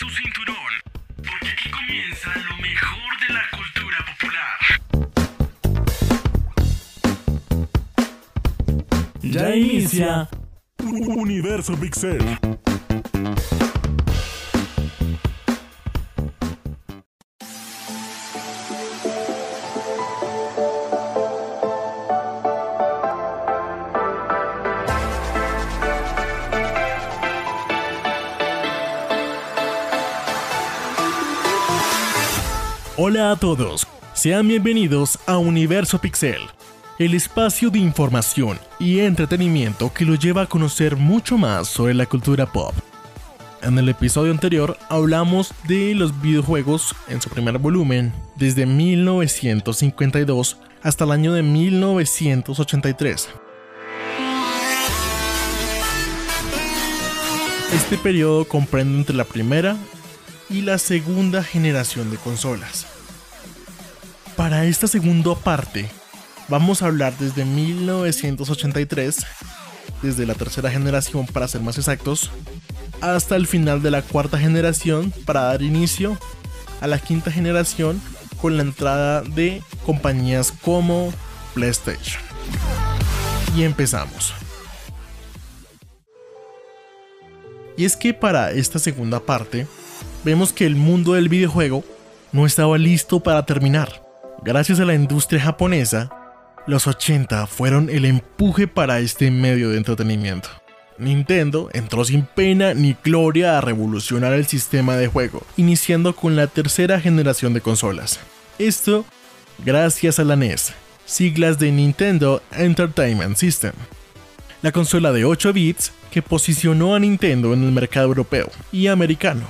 su cinturón, porque aquí comienza lo mejor de la cultura popular. Ya inicia Universo Pixel. Hola a todos, sean bienvenidos a Universo Pixel, el espacio de información y entretenimiento que los lleva a conocer mucho más sobre la cultura pop. En el episodio anterior hablamos de los videojuegos en su primer volumen desde 1952 hasta el año de 1983. Este periodo comprende entre la primera y la segunda generación de consolas. Para esta segunda parte, vamos a hablar desde 1983, desde la tercera generación para ser más exactos, hasta el final de la cuarta generación para dar inicio a la quinta generación con la entrada de compañías como PlayStation. Y empezamos. Y es que para esta segunda parte, vemos que el mundo del videojuego no estaba listo para terminar. Gracias a la industria japonesa, los 80 fueron el empuje para este medio de entretenimiento. Nintendo entró sin pena ni gloria a revolucionar el sistema de juego, iniciando con la tercera generación de consolas. Esto gracias a la NES, siglas de Nintendo Entertainment System. La consola de 8 bits que posicionó a Nintendo en el mercado europeo y americano.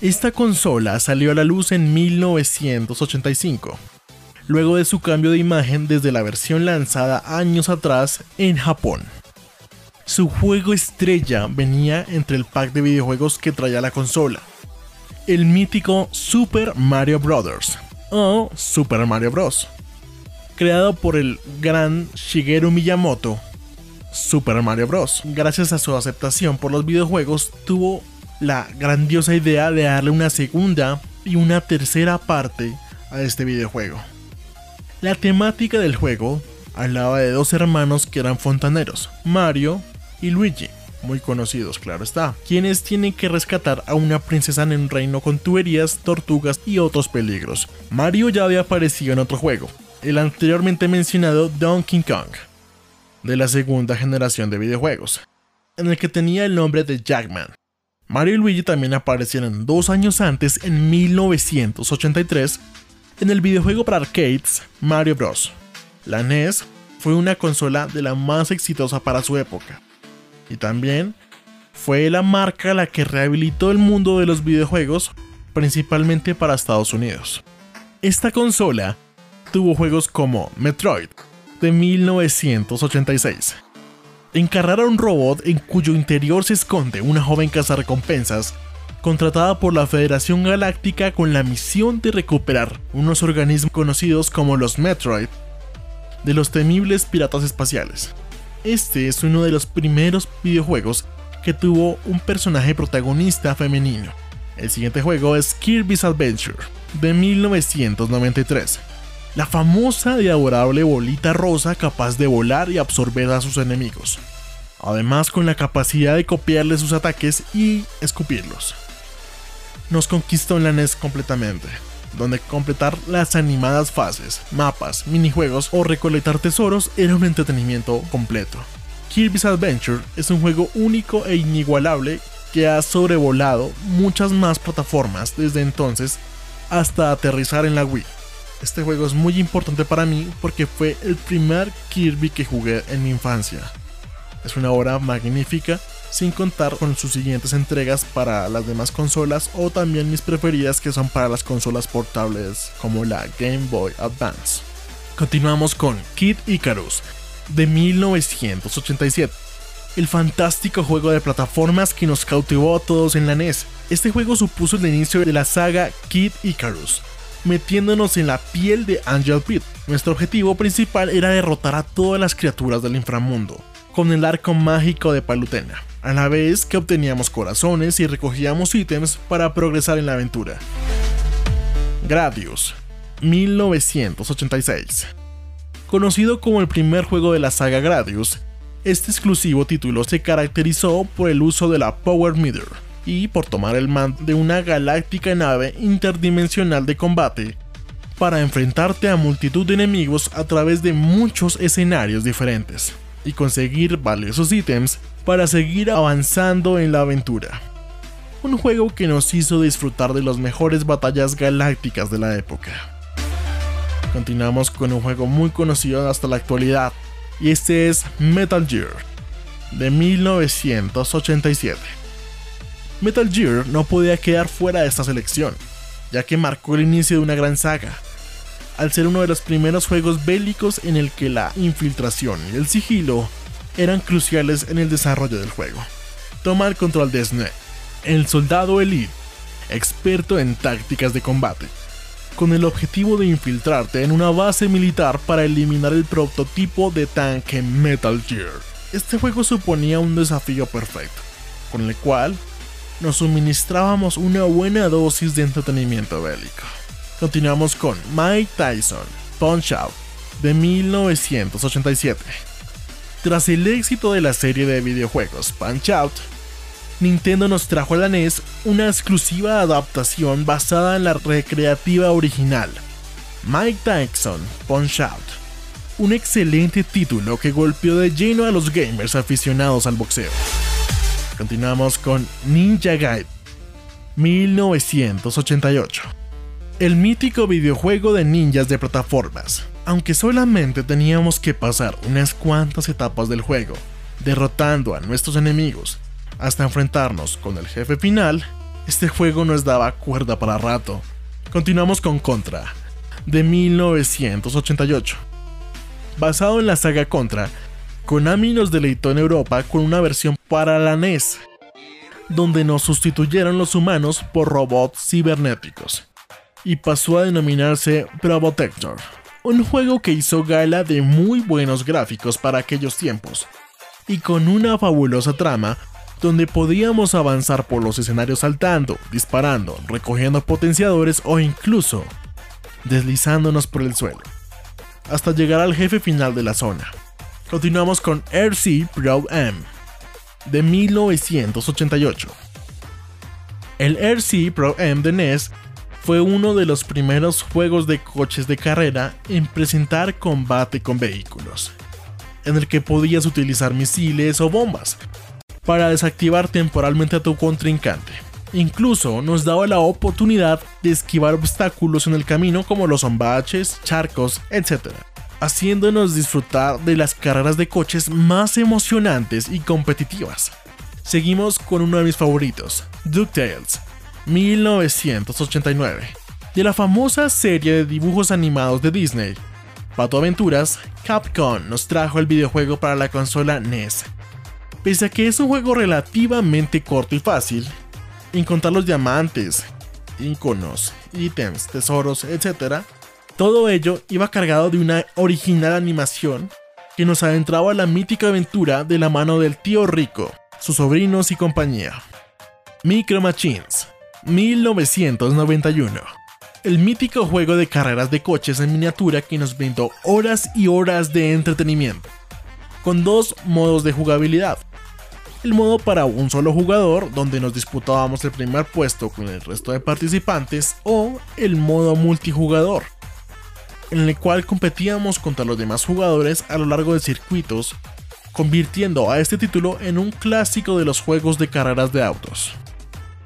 Esta consola salió a la luz en 1985, luego de su cambio de imagen desde la versión lanzada años atrás en Japón. Su juego estrella venía entre el pack de videojuegos que traía la consola, el mítico Super Mario Bros. o Super Mario Bros. Creado por el gran Shigeru Miyamoto, Super Mario Bros. Gracias a su aceptación por los videojuegos, tuvo la grandiosa idea de darle una segunda y una tercera parte a este videojuego. La temática del juego hablaba de dos hermanos que eran fontaneros, Mario y Luigi, muy conocidos, claro está, quienes tienen que rescatar a una princesa en un reino con tuberías, tortugas y otros peligros. Mario ya había aparecido en otro juego, el anteriormente mencionado Donkey Kong, de la segunda generación de videojuegos, en el que tenía el nombre de Jackman. Mario y Luigi también aparecieron dos años antes, en 1983, en el videojuego para arcades Mario Bros. La NES fue una consola de la más exitosa para su época, y también fue la marca la que rehabilitó el mundo de los videojuegos, principalmente para Estados Unidos. Esta consola tuvo juegos como Metroid, de 1986. Encarrar a un robot en cuyo interior se esconde una joven cazarrecompensas contratada por la Federación Galáctica con la misión de recuperar unos organismos conocidos como los Metroid de los temibles piratas espaciales. Este es uno de los primeros videojuegos que tuvo un personaje protagonista femenino. El siguiente juego es Kirby's Adventure, de 1993. La famosa y adorable bolita rosa capaz de volar y absorber a sus enemigos. Además con la capacidad de copiarle sus ataques y escupirlos. Nos conquistó en la NES completamente, donde completar las animadas fases, mapas, minijuegos o recolectar tesoros era un entretenimiento completo. Kirby's Adventure es un juego único e inigualable que ha sobrevolado muchas más plataformas desde entonces hasta aterrizar en la Wii. Este juego es muy importante para mí porque fue el primer Kirby que jugué en mi infancia. Es una obra magnífica, sin contar con sus siguientes entregas para las demás consolas o también mis preferidas que son para las consolas portables como la Game Boy Advance. Continuamos con Kid Icarus de 1987. El fantástico juego de plataformas que nos cautivó a todos en la NES. Este juego supuso el inicio de la saga Kid Icarus, metiéndonos en la piel de Angel Pit. Nuestro objetivo principal era derrotar a todas las criaturas del inframundo, con el arco mágico de Palutena. A la vez que obteníamos corazones y recogíamos ítems para progresar en la aventura. Gradius, 1986. Conocido como el primer juego de la saga Gradius, este exclusivo título se caracterizó por el uso de la Power Meter y por tomar el mando de una galáctica nave interdimensional de combate para enfrentarte a multitud de enemigos a través de muchos escenarios diferentes y conseguir valiosos ítems para seguir avanzando en la aventura. Un juego que nos hizo disfrutar de las mejores batallas galácticas de la época. Continuamos con un juego muy conocido hasta la actualidad, y este es Metal Gear, de 1987. Metal Gear no podía quedar fuera de esta selección, ya que marcó el inicio de una gran saga, al ser uno de los primeros juegos bélicos en el que la infiltración y el sigilo eran cruciales en el desarrollo del juego. Toma el control de Snake, el soldado elite, experto en tácticas de combate, con el objetivo de infiltrarte en una base militar para eliminar el prototipo de tanque Metal Gear. Este juego suponía un desafío perfecto, con el cual nos suministrábamos una buena dosis de entretenimiento bélico. Continuamos con Mike Tyson, Punch Out, de 1987. Tras el éxito de la serie de videojuegos Punch Out, Nintendo nos trajo a la NES una exclusiva adaptación basada en la recreativa original, Mike Tyson Punch Out. Un excelente título que golpeó de lleno a los gamers aficionados al boxeo. Continuamos con Ninja Gaiden 1988. El mítico videojuego de ninjas de plataformas. Aunque solamente teníamos que pasar unas cuantas etapas del juego, derrotando a nuestros enemigos hasta enfrentarnos con el jefe final, este juego nos daba cuerda para rato. Continuamos con Contra, de 1988. Basado en la saga Contra, Konami nos deleitó en Europa con una versión para la NES, donde nos sustituyeron los humanos por robots cibernéticos, y pasó a denominarse Probotector, un juego que hizo gala de muy buenos gráficos para aquellos tiempos, y con una fabulosa trama donde podíamos avanzar por los escenarios saltando, disparando, recogiendo potenciadores o incluso deslizándonos por el suelo, hasta llegar al jefe final de la zona. Continuamos con RC Pro M, de 1988. El RC Pro M de NES fue uno de los primeros juegos de coches de carrera en presentar combate con vehículos, en el que podías utilizar misiles o bombas para desactivar temporalmente a tu contrincante. Incluso nos daba la oportunidad de esquivar obstáculos en el camino como los zombaches, charcos, etc. Haciéndonos disfrutar de las carreras de coches más emocionantes y competitivas. Seguimos con uno de mis favoritos, DuckTales, 1989. De la famosa serie de dibujos animados de Disney, Pato Aventuras, Capcom nos trajo el videojuego para la consola NES Pese a que es un juego relativamente corto y fácil, encontrar los diamantes, iconos, ítems, tesoros, etc., todo ello iba cargado de una original animación que nos adentraba a la mítica aventura de la mano del tío rico, sus sobrinos y compañía. Micro Machines, 1991. El mítico juego de carreras de coches en miniatura que nos brindó horas y horas de entretenimiento, con dos modos de jugabilidad, el modo para un solo jugador, donde nos disputábamos el primer puesto con el resto de participantes, o el modo multijugador, en el cual competíamos contra los demás jugadores a lo largo de circuitos, convirtiendo a este título en un clásico de los juegos de carreras de autos.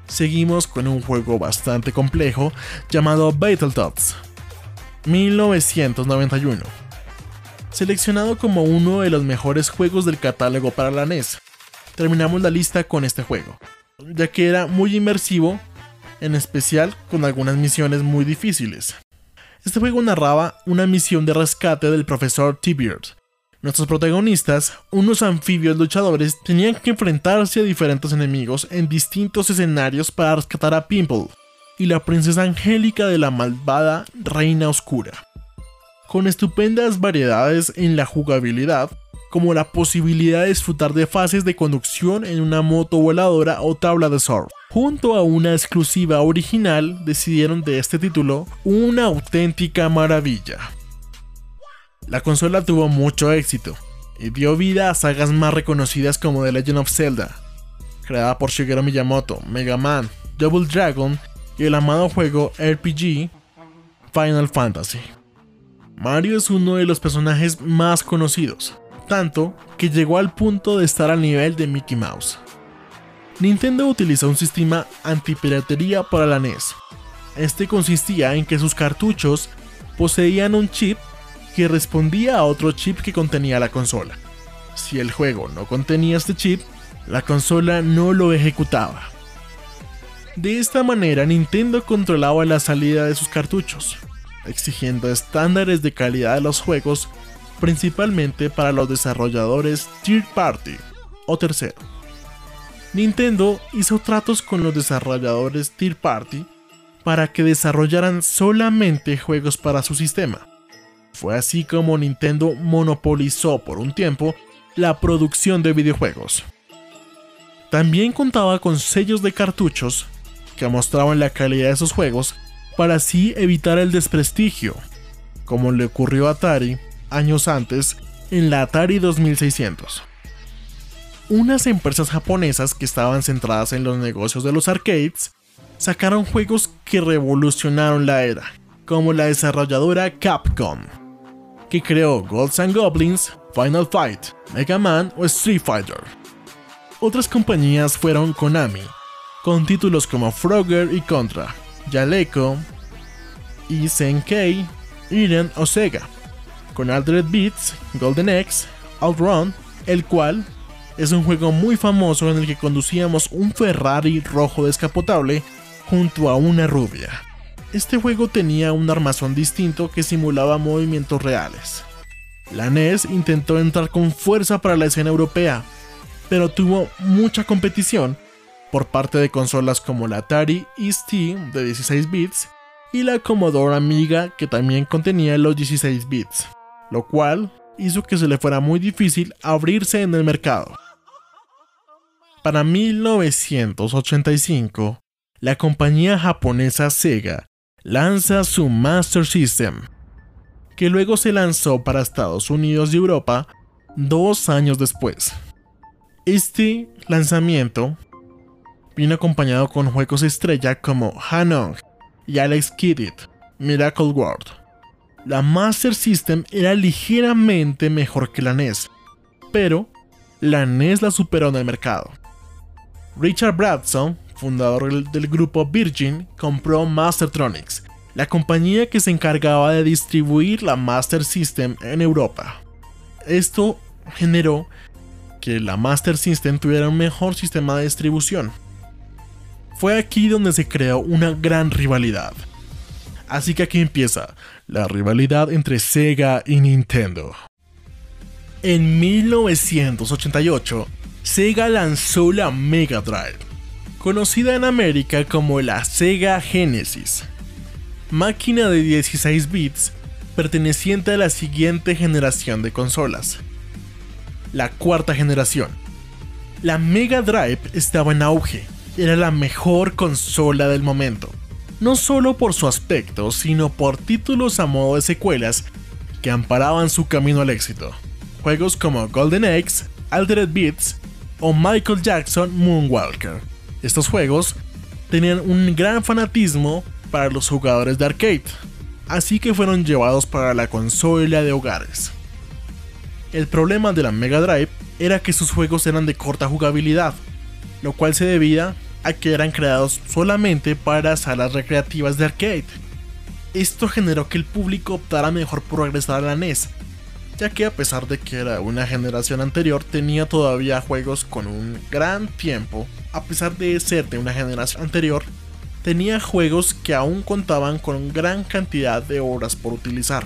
Seguimos con un juego bastante complejo llamado Battletoads, 1991. Seleccionado como uno de los mejores juegos del catálogo para la NES, terminamos la lista con este juego, ya que era muy inmersivo, en especial con algunas misiones muy difíciles. Este juego narraba una misión de rescate del profesor T-Beard. Nuestros protagonistas, unos anfibios luchadores, tenían que enfrentarse a diferentes enemigos en distintos escenarios para rescatar a Pimple y la princesa angélica de la malvada Reina Oscura. Con estupendas variedades en la jugabilidad, como la posibilidad de disfrutar de fases de conducción en una moto voladora o tabla de surf. Junto a una exclusiva original, decidieron de este título una auténtica maravilla. La consola tuvo mucho éxito y dio vida a sagas más reconocidas como The Legend of Zelda, creada por Shigeru Miyamoto, Mega Man, Double Dragon y el amado juego RPG Final Fantasy. Mario es uno de los personajes más conocidos, tanto que llegó al punto de estar al nivel de Mickey Mouse. Nintendo utilizó un sistema antipiratería para la NES. Este consistía en que sus cartuchos poseían un chip que respondía a otro chip que contenía la consola. Si el juego no contenía este chip, la consola no lo ejecutaba. De esta manera Nintendo controlaba la salida de sus cartuchos, exigiendo estándares de calidad de los juegos principalmente para los desarrolladores third party o tercero. Nintendo hizo tratos con los desarrolladores third party para que desarrollaran solamente juegos para su sistema. Fue así como Nintendo monopolizó por un tiempo la producción de videojuegos. También contaba con sellos de cartuchos que mostraban la calidad de sus juegos para así evitar el desprestigio, como le ocurrió a Atari años antes en la Atari 2600. Unas empresas japonesas que estaban centradas en los negocios de los arcades sacaron juegos que revolucionaron la era, como la desarrolladora Capcom, que creó Golds and Goblins, Final Fight, Mega Man o Street Fighter. Otras compañías fueron Konami, con títulos como Frogger y Contra, Yaleco, y Senkei, Iren o Sega, con Altered Beats, Golden X, Outrun, el cual es un juego muy famoso en el que conducíamos un Ferrari rojo descapotable junto a una rubia. Este juego tenía un armazón distinto que simulaba movimientos reales. La NES intentó entrar con fuerza para la escena europea, pero tuvo mucha competición por parte de consolas como la Atari ST de 16 bits y la Commodore Amiga que también contenía los 16 bits lo cual hizo que se le fuera muy difícil abrirse en el mercado. Para 1985, la compañía japonesa Sega lanza su Master System, que luego se lanzó para Estados Unidos y Europa dos años después. Este lanzamiento vino acompañado con juegos estrella como Hanong y Alex Kidd Miracle World la Master System era ligeramente mejor que la NES, pero la NES la superó en el mercado. Richard Bradson, fundador del grupo Virgin, compró Mastertronics, la compañía que se encargaba de distribuir la Master System en Europa. Esto generó que la Master System tuviera un mejor sistema de distribución. Fue aquí donde se creó una gran rivalidad. Así que aquí empieza la rivalidad entre Sega y Nintendo. En 1988, Sega lanzó la Mega Drive, conocida en América como la Sega Genesis, máquina de 16 bits perteneciente a la siguiente generación de consolas, la cuarta generación. La Mega Drive estaba en auge, era la mejor consola del momento no solo por su aspecto, sino por títulos a modo de secuelas que amparaban su camino al éxito. Juegos como Golden Eggs, Altered Beats o Michael Jackson Moonwalker. Estos juegos tenían un gran fanatismo para los jugadores de arcade, así que fueron llevados para la consola de hogares. El problema de la Mega Drive era que sus juegos eran de corta jugabilidad, lo cual se debía a que eran creados solamente para salas recreativas de arcade. Esto generó que el público optara mejor por regresar a la NES, ya que a pesar de que era una generación anterior, tenía todavía juegos con un gran tiempo, a pesar de ser de una generación anterior, tenía juegos que aún contaban con gran cantidad de horas por utilizar.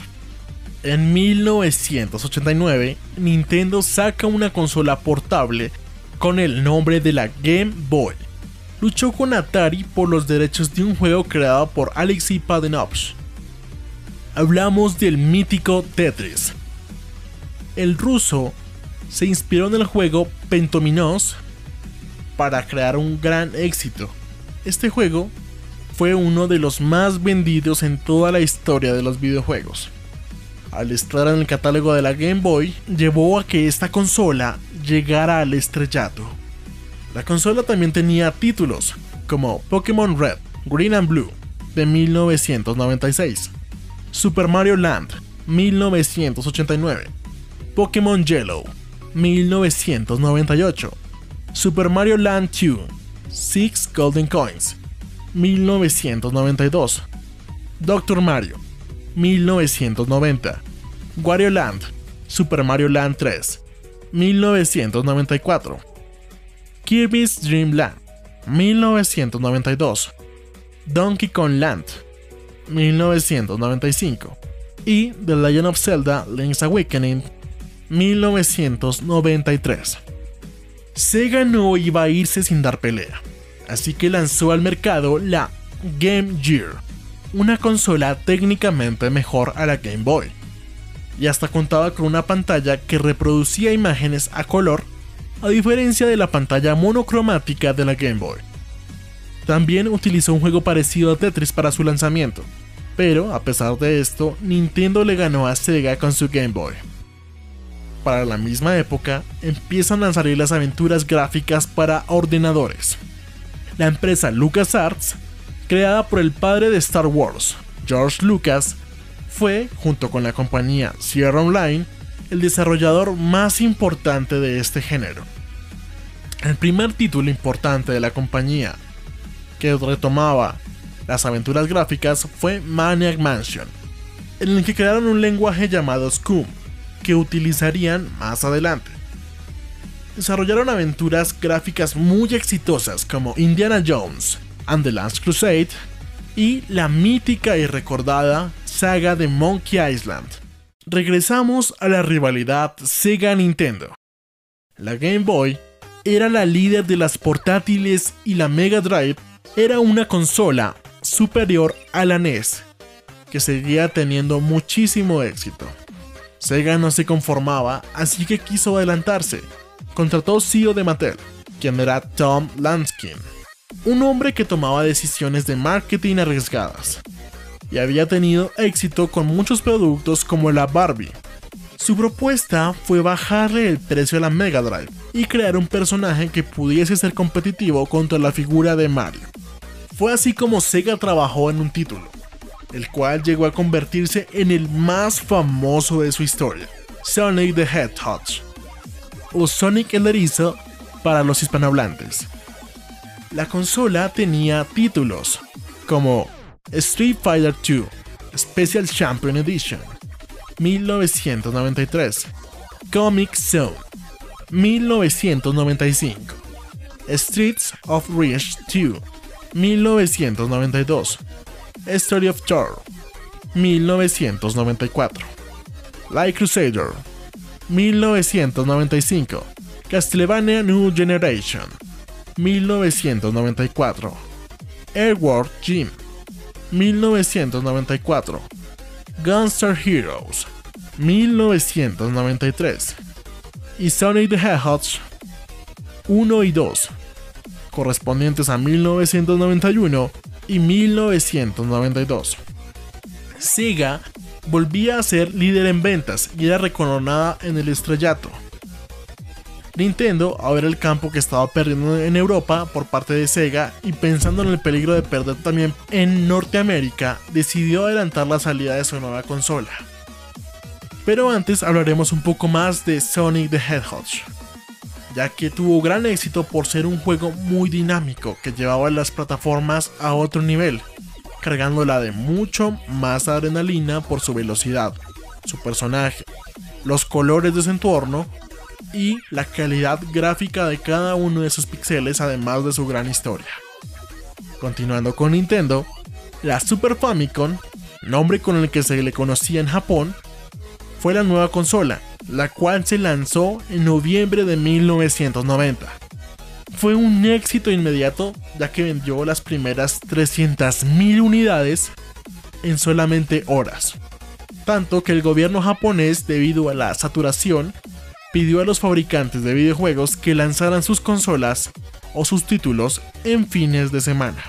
En 1989, Nintendo saca una consola portable con el nombre de la Game Boy, luchó con Atari por los derechos de un juego creado por Alexei Padenovich. Hablamos del mítico Tetris. El ruso se inspiró en el juego Pentominos para crear un gran éxito. Este juego fue uno de los más vendidos en toda la historia de los videojuegos. Al estar en el catálogo de la Game Boy, llevó a que esta consola llegara al estrellato. La consola también tenía títulos como Pokémon Red, Green and Blue de 1996, Super Mario Land 1989, Pokémon Yellow 1998, Super Mario Land 2, Six Golden Coins 1992, Doctor Mario 1990, Wario Land, Super Mario Land 3 1994, Kirby's Dream Land 1992, Donkey Kong Land 1995 y The Legend of Zelda Link's Awakening 1993. Sega no iba a irse sin dar pelea, así que lanzó al mercado la Game Gear, una consola técnicamente mejor a la Game Boy, y hasta contaba con una pantalla que reproducía imágenes a color, a diferencia de la pantalla monocromática de la Game Boy. También utilizó un juego parecido a Tetris para su lanzamiento, pero a pesar de esto, Nintendo le ganó a Sega con su Game Boy. Para la misma época, empiezan a salir las aventuras gráficas para ordenadores. La empresa LucasArts, creada por el padre de Star Wars, George Lucas, fue, junto con la compañía Sierra Online, el desarrollador más importante de este género. El primer título importante de la compañía que retomaba las aventuras gráficas fue Maniac Mansion, en el que crearon un lenguaje llamado Scum, que utilizarían más adelante. Desarrollaron aventuras gráficas muy exitosas como Indiana Jones the Last Crusade y la mítica y recordada saga de Monkey Island. Regresamos a la rivalidad Sega-Nintendo. La Game Boy era la líder de las portátiles y la Mega Drive era una consola superior a la NES, que seguía teniendo muchísimo éxito. Sega no se conformaba, así que quiso adelantarse. Contrató CEO de Mattel, quien era Tom Lanskin, un hombre que tomaba decisiones de marketing arriesgadas, y había tenido éxito con muchos productos como la Barbie. Su propuesta fue bajarle el precio a la Mega Drive y crear un personaje que pudiese ser competitivo contra la figura de Mario. Fue así como Sega trabajó en un título, el cual llegó a convertirse en el más famoso de su historia, Sonic the Hedgehog, o Sonic el Erizo para los hispanohablantes. La consola tenía títulos como Street Fighter II Special Champion Edition 1993, Comic Zone 1995, Streets of Rage 2 1992, Story of Thor 1994, Light Crusader 1995, Castlevania New Generation 1994, Airworld Gym 1994, Gunstar Heroes 1993 y Sonic the Hedgehog 1 y 2, correspondientes a 1991 y 1992. Sega volvía a ser líder en ventas y era recoronada en el estrellato. Nintendo, a ver el campo que estaba perdiendo en Europa por parte de Sega y pensando en el peligro de perder también en Norteamérica, decidió adelantar la salida de su nueva consola. Pero antes hablaremos un poco más de Sonic the Hedgehog, ya que tuvo gran éxito por ser un juego muy dinámico que llevaba las plataformas a otro nivel, cargándola de mucho más adrenalina por su velocidad, su personaje, los colores de su entorno y la calidad gráfica de cada uno de sus píxeles además de su gran historia. Continuando con Nintendo, la Super Famicom, nombre con el que se le conocía en Japón, fue la nueva consola, la cual se lanzó en noviembre de 1990. Fue un éxito inmediato ya que vendió las primeras 300.000 unidades en solamente horas. Tanto que el gobierno japonés, debido a la saturación, pidió a los fabricantes de videojuegos que lanzaran sus consolas o sus títulos en fines de semana.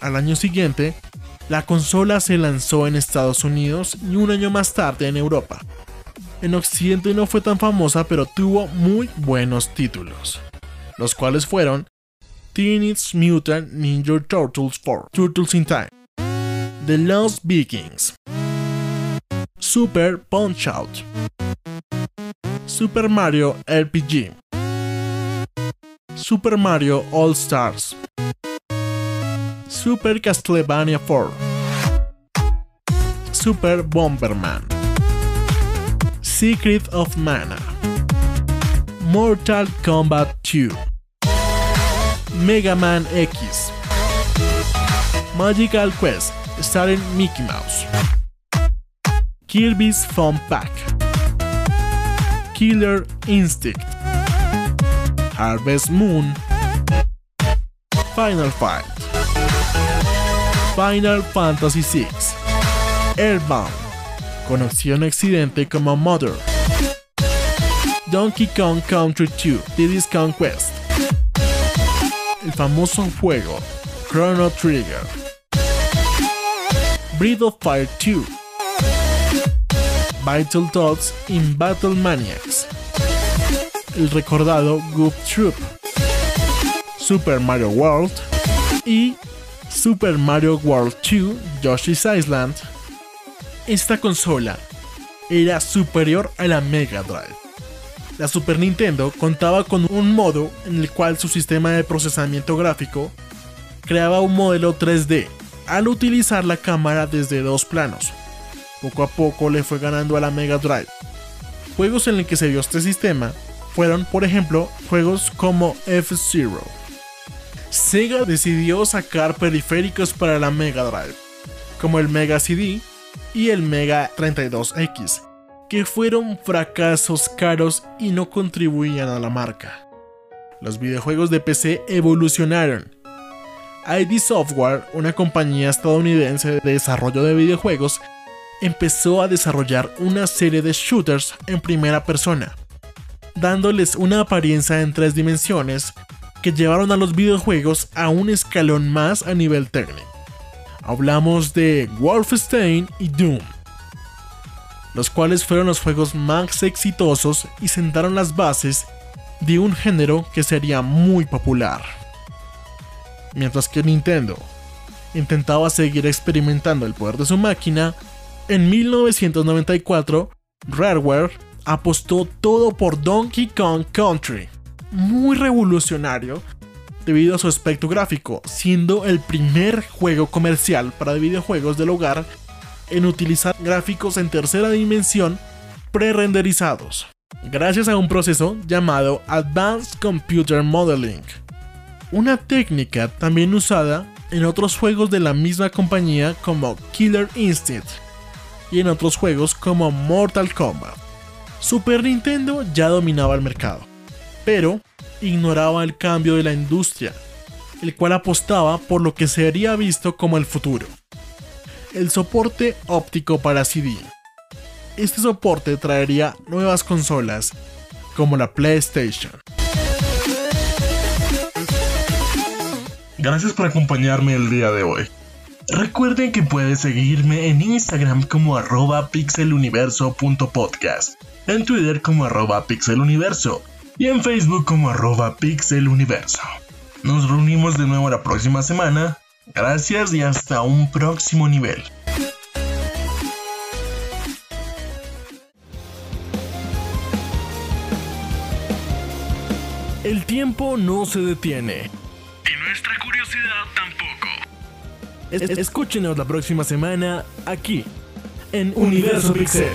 Al año siguiente, la consola se lanzó en Estados Unidos y un año más tarde en Europa. En Occidente no fue tan famosa, pero tuvo muy buenos títulos, los cuales fueron Teenage Mutant Ninja Turtles 4, Turtles in Time, The Lost Vikings, Super Punch Out, Super Mario RPG, Super Mario All Stars, Super Castlevania 4, Super Bomberman, Secret of Mana, Mortal Kombat 2, Mega Man X, Magical Quest starring Mickey Mouse, Kirby's Fun Pack, Killer Instinct, Harvest Moon, Final Fight, Final Fantasy VI, Airbound, con opción accidente como Mother, Donkey Kong Country 2, Diddy's Conquest, el famoso juego Chrono Trigger, Breath of Fire 2, Vital Thoughts in Battle Maniacs, el recordado Goof Troop, Super Mario World y Super Mario World 2 Yoshi's Island. Esta consola era superior a la Mega Drive. La Super Nintendo contaba con un modo en el cual su sistema de procesamiento gráfico creaba un modelo 3D al utilizar la cámara desde dos planos. Poco a poco le fue ganando a la Mega Drive. Juegos en el que se vio este sistema fueron, por ejemplo, juegos como F-Zero. Sega decidió sacar periféricos para la Mega Drive, como el Mega CD y el Mega 32X, que fueron fracasos caros y no contribuían a la marca. Los videojuegos de PC evolucionaron. ID Software, una compañía estadounidense de desarrollo de videojuegos, empezó a desarrollar una serie de shooters en primera persona, dándoles una apariencia en tres dimensiones que llevaron a los videojuegos a un escalón más a nivel técnico. Hablamos de Wolfenstein y Doom, los cuales fueron los juegos más exitosos y sentaron las bases de un género que sería muy popular. Mientras que Nintendo intentaba seguir experimentando el poder de su máquina, en 1994 Rareware apostó todo por Donkey Kong Country, muy revolucionario debido a su aspecto gráfico, siendo el primer juego comercial para videojuegos del hogar en utilizar gráficos en tercera dimensión pre-renderizados, gracias a un proceso llamado Advanced Computer Modeling, una técnica también usada en otros juegos de la misma compañía como Killer Instinct y en otros juegos como Mortal Kombat. Super Nintendo ya dominaba el mercado, pero ignoraba el cambio de la industria, el cual apostaba por lo que sería visto como el futuro. El soporte óptico para CD. Este soporte traería nuevas consolas como la PlayStation. Gracias por acompañarme el día de hoy. Recuerden que puedes seguirme en Instagram como arroba pixeluniverso.podcast, en Twitter como arroba pixeluniverso y en Facebook como arroba pixeluniverso. Nos reunimos de nuevo la próxima semana. Gracias y hasta un próximo nivel. El tiempo no se detiene. Y nuestra curiosidad tampoco. Es- escúchenos la próxima semana aquí en Universo Pixel.